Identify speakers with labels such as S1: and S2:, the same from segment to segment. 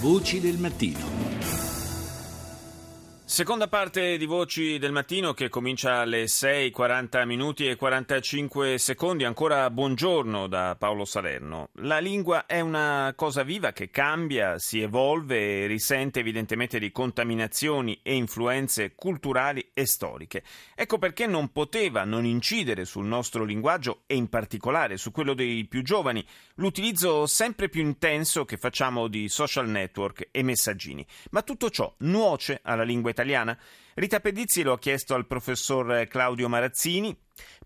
S1: Voci del mattino.
S2: Seconda parte di Voci del Mattino che comincia alle 6.40 minuti e 45 secondi. Ancora buongiorno da Paolo Salerno. La lingua è una cosa viva che cambia, si evolve e risente evidentemente di contaminazioni e influenze culturali e storiche. Ecco perché non poteva non incidere sul nostro linguaggio e in particolare su quello dei più giovani l'utilizzo sempre più intenso che facciamo di social network e messaggini. Ma tutto ciò nuoce alla lingua italiana italiana? Rita Pedizzi lo ha chiesto al professor Claudio Marazzini,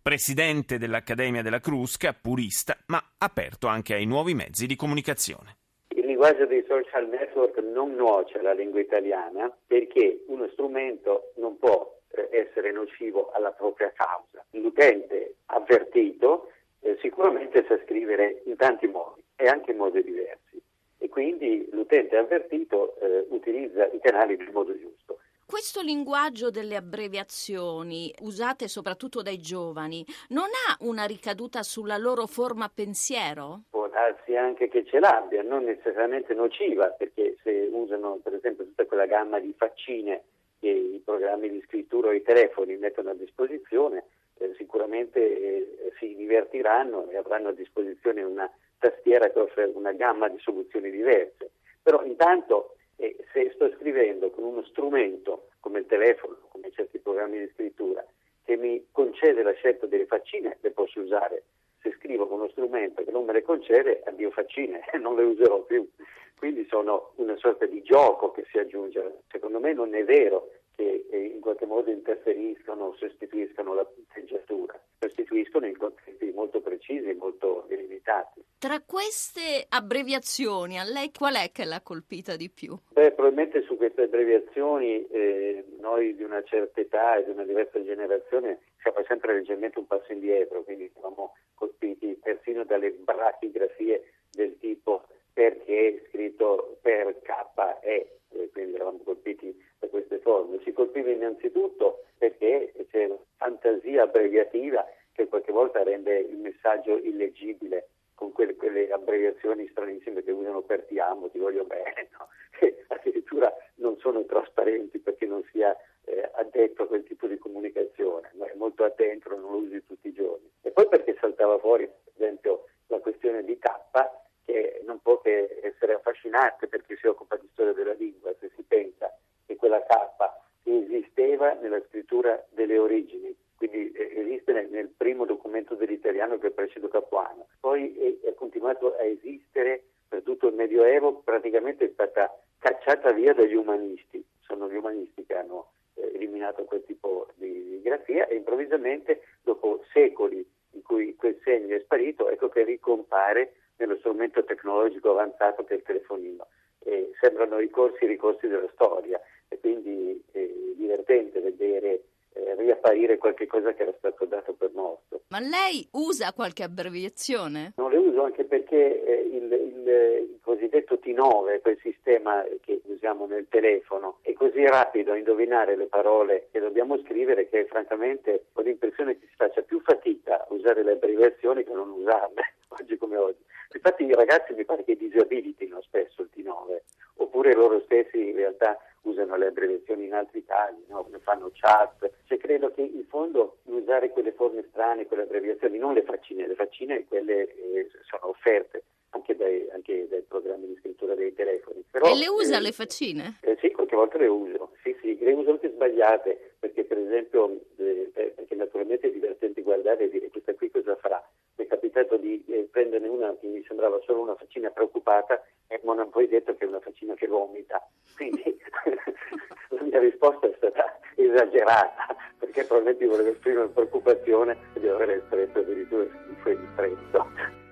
S2: presidente dell'Accademia della Crusca, purista, ma aperto anche ai nuovi mezzi di comunicazione.
S3: Il linguaggio dei social network non nuoce alla lingua italiana perché uno strumento non può eh, essere nocivo alla propria causa. L'utente avvertito eh, sicuramente sa scrivere in tanti modi e anche in modi diversi e quindi l'utente avvertito eh, utilizza i canali nel modo giusto.
S4: Questo linguaggio delle abbreviazioni, usate soprattutto dai giovani, non ha una ricaduta sulla loro forma pensiero?
S3: Può darsi anche che ce l'abbia, non necessariamente nociva, perché se usano per esempio tutta quella gamma di faccine che i programmi di scrittura o i telefoni mettono a disposizione, eh, sicuramente eh, si divertiranno e avranno a disposizione una tastiera che offre una gamma di soluzioni diverse. Però intanto e se sto scrivendo con uno strumento come il telefono, come certi programmi di scrittura, che mi concede la scelta delle faccine, le posso usare. Se scrivo con uno strumento che non me le concede, addio faccine, non le userò più. Quindi sono una sorta di gioco che si aggiunge. Secondo me non è vero che eh, in qualche modo interferiscono o sostituiscano la punteggiatura, sostituiscono in contesti molto precisi molto delimitati.
S4: Tra queste abbreviazioni, a lei qual è che l'ha colpita di più?
S3: Beh, probabilmente su queste abbreviazioni eh, noi di una certa età e di una diversa generazione siamo sempre leggermente un passo indietro, quindi siamo colpiti persino dalle brachigrafie del tipo perché scritto per KE, quindi eravamo colpiti da queste forme. Si colpiva innanzitutto perché c'è fantasia abbreviativa che qualche volta rende il messaggio illeggibile con quelle, quelle, abbreviazioni stranissime che usano per ti amo, ti voglio bene, no? che addirittura non sono trasparenti perché non sia eh, addetto a quel tipo di comunicazione, ma è molto addentro, non lo usi tutti i giorni. E poi perché saltava fuori, per esempio, la questione di K, che non può che essere affascinante per chi si occupa di storia della lingua, se si pensa che quella K esisteva nella scrittura delle origini, quindi eh, esiste nel primo documento dell'italiano che è Precedo Capuano, poi è, è continuato a esistere per tutto il Medioevo, praticamente è stata cacciata via dagli umanisti, sono gli umanisti che hanno eh, eliminato quel tipo di, di grafia e improvvisamente dopo secoli in cui quel segno è sparito, ecco che ricompare nello strumento tecnologico avanzato che è il telefonino. E sembrano ricorsi ricorsi della storia. E quindi è divertente vedere riapparire qualche cosa che era stato dato per morto.
S4: Ma lei usa qualche abbreviazione?
S3: Non le uso anche perché eh, il, il, il, cosiddetto T9, quel sistema che usiamo nel telefono, è così rapido a indovinare le parole che dobbiamo scrivere che francamente ho l'impressione che si faccia più fatica a usare le abbreviazioni che non usarle, oggi come oggi. Infatti i ragazzi mi pare che disabilitino spesso il T9, oppure loro stessi in realtà usano le abbreviazioni in altri casi, no? come fanno chat. Credo che in fondo usare quelle forme strane, quelle abbreviazioni, non le faccine, le faccine quelle eh, sono offerte anche dai, anche dai, programmi di scrittura dei telefoni. Però,
S4: e le usa
S3: eh,
S4: le faccine?
S3: Eh, sì, qualche volta le uso, sì, sì, le uso anche sbagliate, perché per esempio, eh, perché naturalmente è divertente guardare e dire questa qui cosa farà. Mi è capitato di eh, prenderne una che mi sembrava solo una faccina preoccupata e non ho poi detto che è una faccina che vomita. Quindi la mia risposta è stata esagerata, perché probabilmente volevo esprimere preoccupazione di aver espresso addirittura schifo e disprezzo.